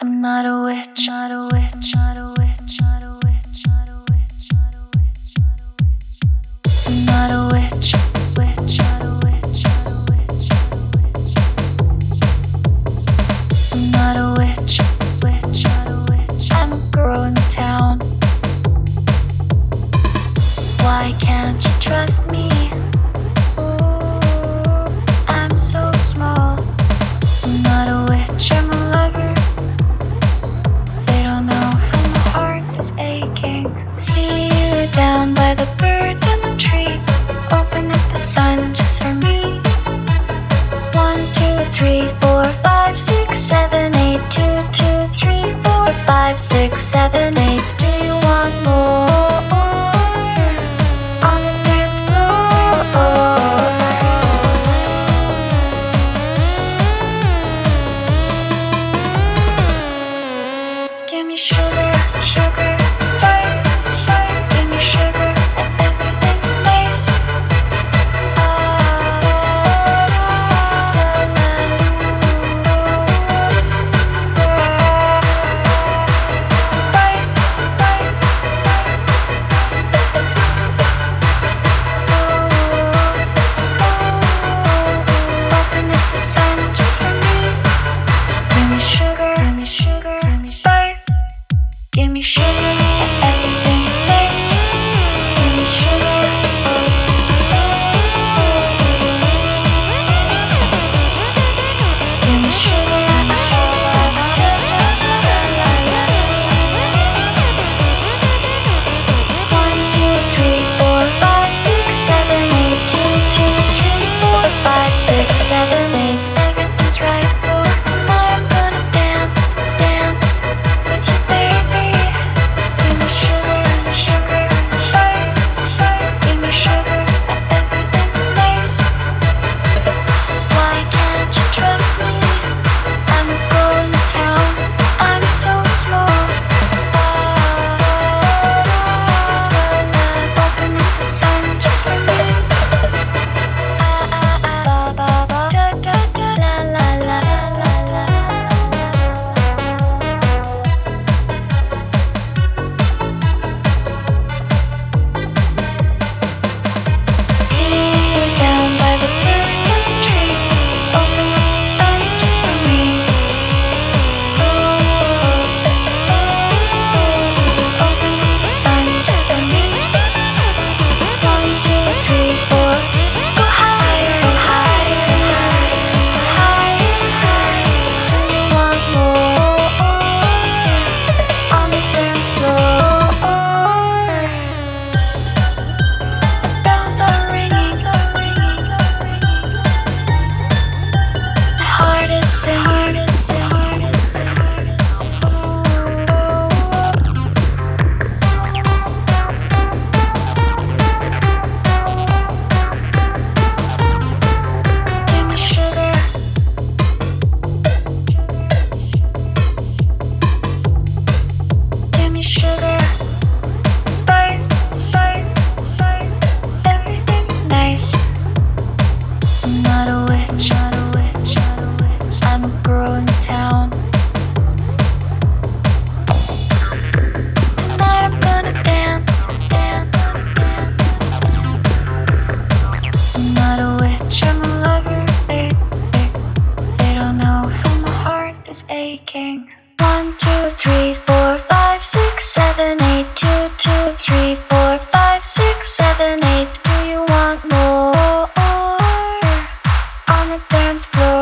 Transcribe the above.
I'm not a witch, not a witch, not a witch, not a witch. Let me shake. aching. One, two, three, four, five, six, seven, eight, two, two, three, four, five, six, seven, eight. Do you want more? On the dance floor.